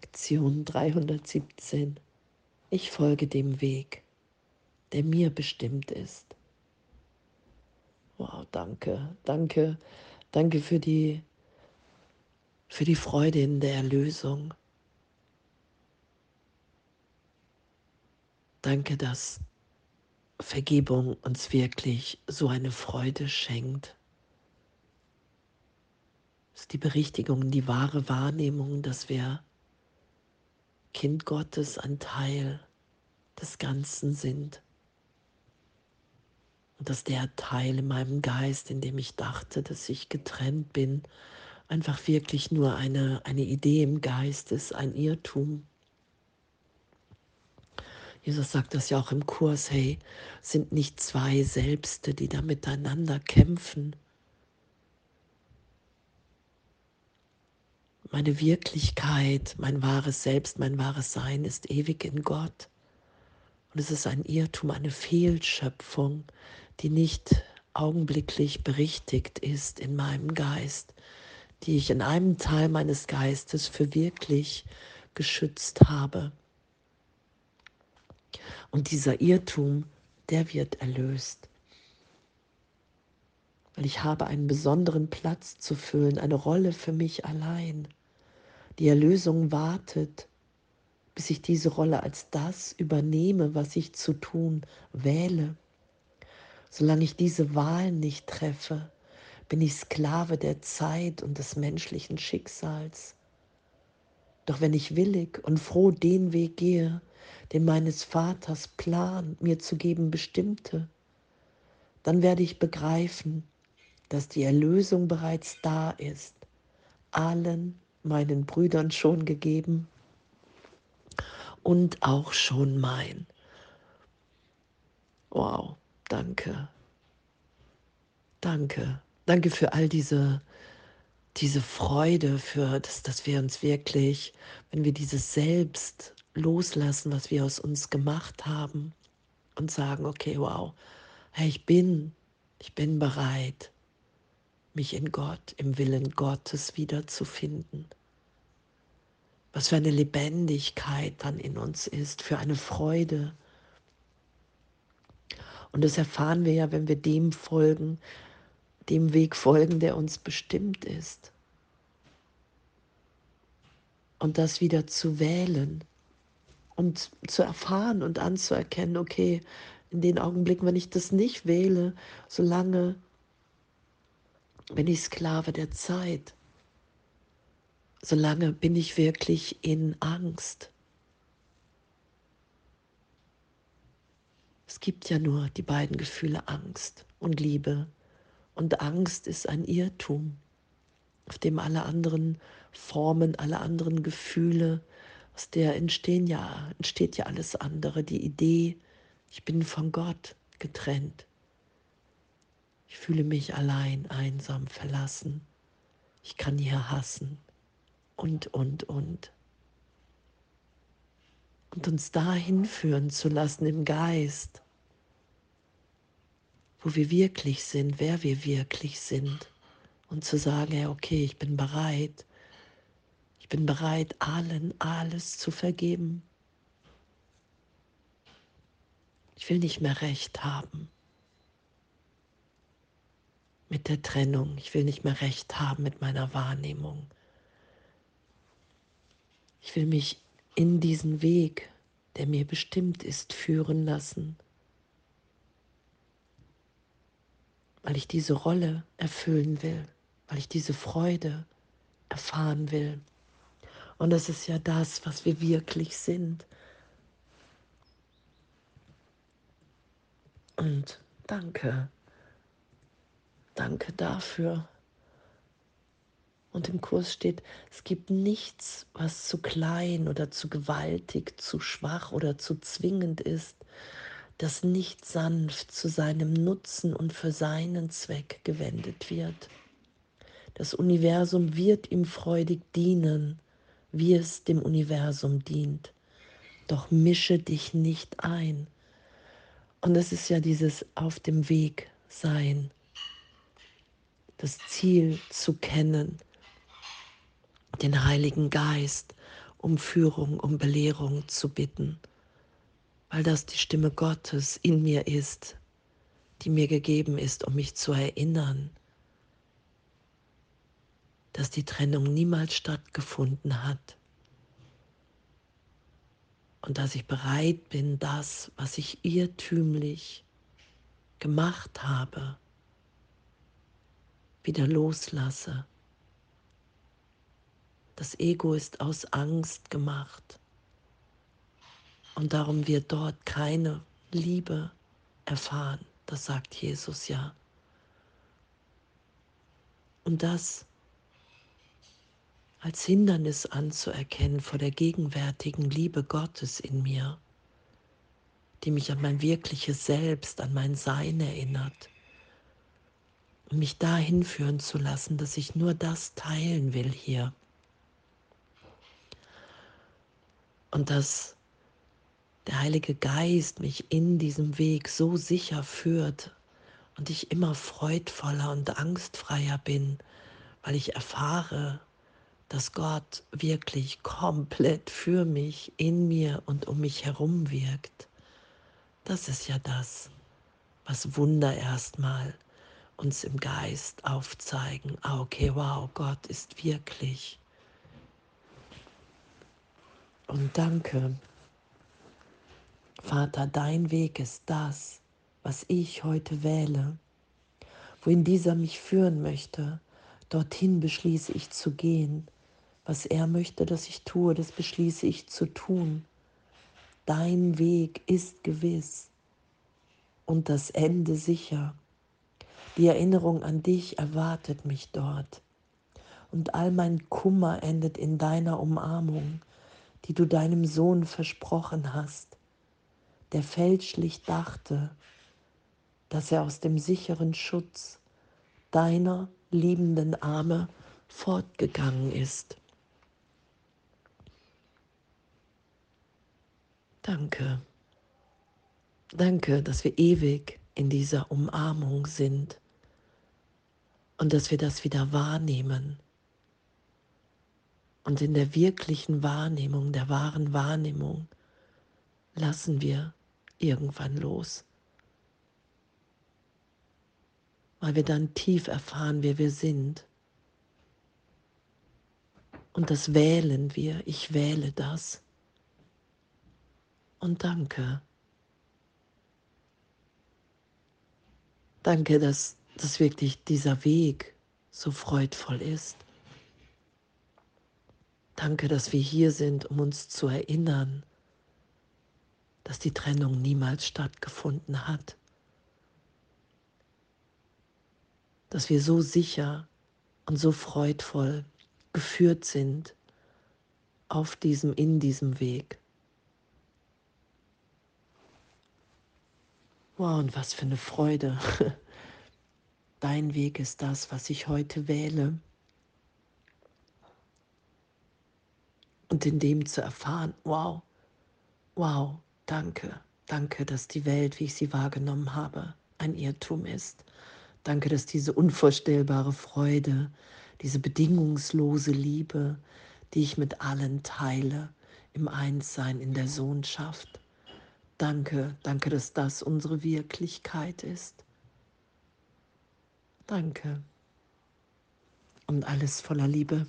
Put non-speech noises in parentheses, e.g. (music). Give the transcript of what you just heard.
Lektion 317. Ich folge dem Weg, der mir bestimmt ist. Wow, danke, danke, danke für die, für die Freude in der Erlösung. Danke, dass Vergebung uns wirklich so eine Freude schenkt. Es ist die Berichtigung, die wahre Wahrnehmung, dass wir Kind Gottes ein Teil des Ganzen sind. Und dass der Teil in meinem Geist, in dem ich dachte, dass ich getrennt bin, einfach wirklich nur eine, eine Idee im Geist ist, ein Irrtum. Jesus sagt das ja auch im Kurs, hey, sind nicht zwei Selbste, die da miteinander kämpfen. Meine Wirklichkeit, mein wahres Selbst, mein wahres Sein ist ewig in Gott. Und es ist ein Irrtum, eine Fehlschöpfung, die nicht augenblicklich berichtigt ist in meinem Geist, die ich in einem Teil meines Geistes für wirklich geschützt habe. Und dieser Irrtum, der wird erlöst. Weil ich habe einen besonderen Platz zu füllen, eine Rolle für mich allein. Die Erlösung wartet, bis ich diese Rolle als das übernehme, was ich zu tun wähle. Solange ich diese Wahl nicht treffe, bin ich Sklave der Zeit und des menschlichen Schicksals. Doch wenn ich willig und froh den Weg gehe, den meines Vaters Plan mir zu geben bestimmte, dann werde ich begreifen, dass die Erlösung bereits da ist, allen meinen Brüdern schon gegeben und auch schon mein. Wow, danke. Danke. Danke für all diese, diese Freude, für das, dass wir uns wirklich, wenn wir dieses Selbst loslassen, was wir aus uns gemacht haben und sagen, okay, wow, hey, ich bin, ich bin bereit, mich in Gott, im Willen Gottes wiederzufinden. Was für eine Lebendigkeit dann in uns ist, für eine Freude. Und das erfahren wir ja, wenn wir dem folgen, dem Weg folgen, der uns bestimmt ist. Und das wieder zu wählen, und zu erfahren und anzuerkennen, okay, in den Augenblicken, wenn ich das nicht wähle, solange bin ich Sklave der Zeit. Solange bin ich wirklich in Angst. Es gibt ja nur die beiden Gefühle Angst und Liebe. Und Angst ist ein Irrtum, auf dem alle anderen Formen, alle anderen Gefühle aus der entstehen ja, entsteht ja alles andere. Die Idee, ich bin von Gott getrennt. Ich fühle mich allein, einsam, verlassen. Ich kann hier hassen. Und, und, und. Und uns dahin führen zu lassen im Geist, wo wir wirklich sind, wer wir wirklich sind. Und zu sagen, ja, okay, ich bin bereit, ich bin bereit, allen alles zu vergeben. Ich will nicht mehr recht haben mit der Trennung. Ich will nicht mehr recht haben mit meiner Wahrnehmung. Ich will mich in diesen Weg, der mir bestimmt ist, führen lassen, weil ich diese Rolle erfüllen will, weil ich diese Freude erfahren will. Und das ist ja das, was wir wirklich sind. Und danke. Danke dafür. Und im Kurs steht, es gibt nichts, was zu klein oder zu gewaltig, zu schwach oder zu zwingend ist, das nicht sanft zu seinem Nutzen und für seinen Zweck gewendet wird. Das Universum wird ihm freudig dienen wie es dem Universum dient. Doch mische dich nicht ein. Und es ist ja dieses auf dem Weg sein, das Ziel zu kennen, den Heiligen Geist um Führung, um Belehrung zu bitten, weil das die Stimme Gottes in mir ist, die mir gegeben ist, um mich zu erinnern, dass die Trennung niemals stattgefunden hat und dass ich bereit bin, das, was ich irrtümlich gemacht habe, wieder loslasse. Das Ego ist aus Angst gemacht und darum wird dort keine Liebe erfahren. Das sagt Jesus ja. Und das als Hindernis anzuerkennen vor der gegenwärtigen Liebe Gottes in mir, die mich an mein wirkliches Selbst, an mein Sein erinnert und mich dahin führen zu lassen, dass ich nur das teilen will hier. Und dass der Heilige Geist mich in diesem Weg so sicher führt und ich immer freudvoller und angstfreier bin, weil ich erfahre, dass Gott wirklich komplett für mich, in mir und um mich herum wirkt. Das ist ja das, was Wunder erstmal uns im Geist aufzeigen. Ah, okay, wow, Gott ist wirklich. Und danke, Vater, dein Weg ist das, was ich heute wähle. Wohin dieser mich führen möchte, dorthin beschließe ich zu gehen was er möchte, dass ich tue, das beschließe ich zu tun. Dein Weg ist gewiss und das Ende sicher. Die Erinnerung an dich erwartet mich dort. Und all mein Kummer endet in deiner Umarmung, die du deinem Sohn versprochen hast, der fälschlich dachte, dass er aus dem sicheren Schutz deiner liebenden Arme fortgegangen ist. Danke. Danke, dass wir ewig in dieser Umarmung sind und dass wir das wieder wahrnehmen. Und in der wirklichen Wahrnehmung, der wahren Wahrnehmung, lassen wir irgendwann los. Weil wir dann tief erfahren, wer wir sind. Und das wählen wir. Ich wähle das und danke. Danke, dass, dass wirklich dieser Weg so freudvoll ist. Danke, dass wir hier sind, um uns zu erinnern, dass die Trennung niemals stattgefunden hat. Dass wir so sicher und so freudvoll geführt sind auf diesem, in diesem Weg. Wow, und was für eine Freude. (laughs) Dein Weg ist das, was ich heute wähle. Und in dem zu erfahren, wow, wow, danke, danke, dass die Welt, wie ich sie wahrgenommen habe, ein Irrtum ist. Danke, dass diese unvorstellbare Freude, diese bedingungslose Liebe, die ich mit allen teile, im Einssein, in der Sohnschaft, Danke, danke, dass das unsere Wirklichkeit ist. Danke. Und alles voller Liebe.